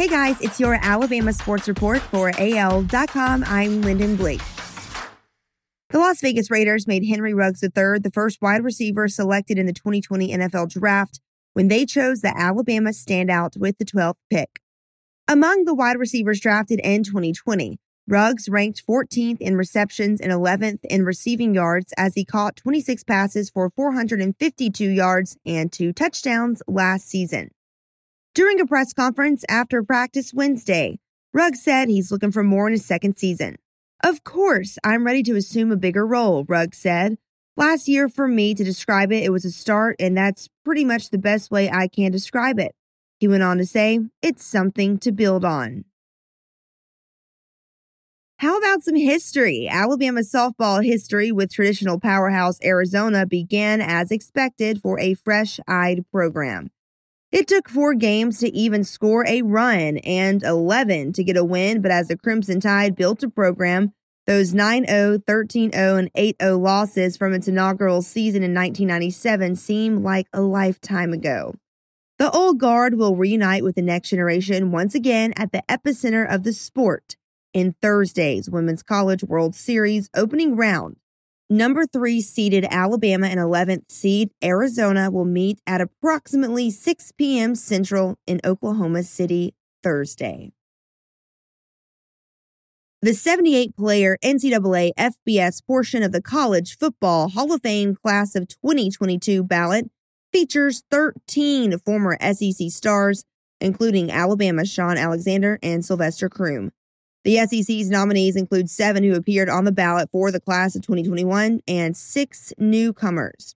Hey guys, it's your Alabama Sports Report for AL.com. I'm Lyndon Blake. The Las Vegas Raiders made Henry Ruggs III the first wide receiver selected in the 2020 NFL Draft when they chose the Alabama standout with the 12th pick. Among the wide receivers drafted in 2020, Ruggs ranked 14th in receptions and 11th in receiving yards as he caught 26 passes for 452 yards and two touchdowns last season. During a press conference after practice Wednesday, Ruggs said he's looking for more in his second season. Of course, I'm ready to assume a bigger role, Ruggs said. Last year, for me to describe it, it was a start, and that's pretty much the best way I can describe it. He went on to say, it's something to build on. How about some history? Alabama softball history with traditional powerhouse Arizona began as expected for a fresh eyed program. It took four games to even score a run and 11 to get a win, but as the Crimson Tide built a program, those 9 0, 13 0, and 8 0 losses from its inaugural season in 1997 seem like a lifetime ago. The old guard will reunite with the next generation once again at the epicenter of the sport in Thursday's Women's College World Series opening round Number three seeded Alabama and 11th seed Arizona will meet at approximately 6 p.m. Central in Oklahoma City Thursday. The 78 player NCAA FBS portion of the College Football Hall of Fame class of 2022 ballot features 13 former SEC stars, including Alabama Shaun Alexander and Sylvester Croom. The SEC's nominees include seven who appeared on the ballot for the class of 2021 and six newcomers.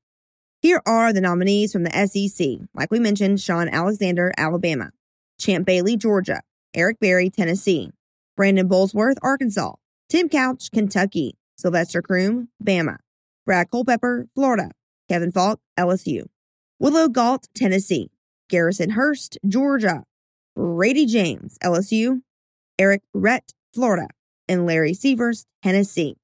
Here are the nominees from the SEC. Like we mentioned, Shaun Alexander, Alabama, Champ Bailey, Georgia, Eric Berry, Tennessee, Brandon Burlsworth, Arkansas, Tim Couch, Kentucky, Sylvester Croom, Bama, Brad Culpepper, Florida, Kevin Faulk, LSU, Willie Gault, Tennessee, Garrison Hearst, Georgia, Bradie James, LSU, Errict Rhett, Florida, and Larry Seivers, Tennessee.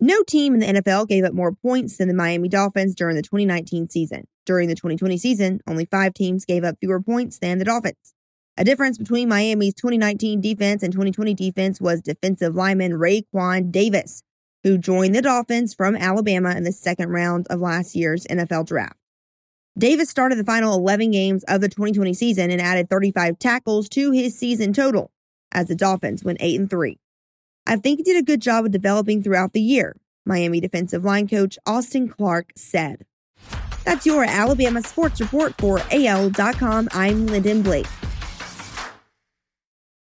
No team in the NFL gave up more points than the Miami Dolphins during the 2019 season. During the 2020 season, only five teams gave up fewer points than the Dolphins. A difference between Miami's 2019 defense and 2020 defense was defensive lineman Raekwon Davis, who joined the Dolphins from Alabama in the second round of last year's NFL draft. Davis started the final 11 games of the 2020 season and added 35 tackles to his season total as the Dolphins went 8 and 3. I think he did a good job of developing throughout the year, Miami defensive line coach Austin Clark said. That's your Alabama sports report for AL.com. I'm Lyndon Blake.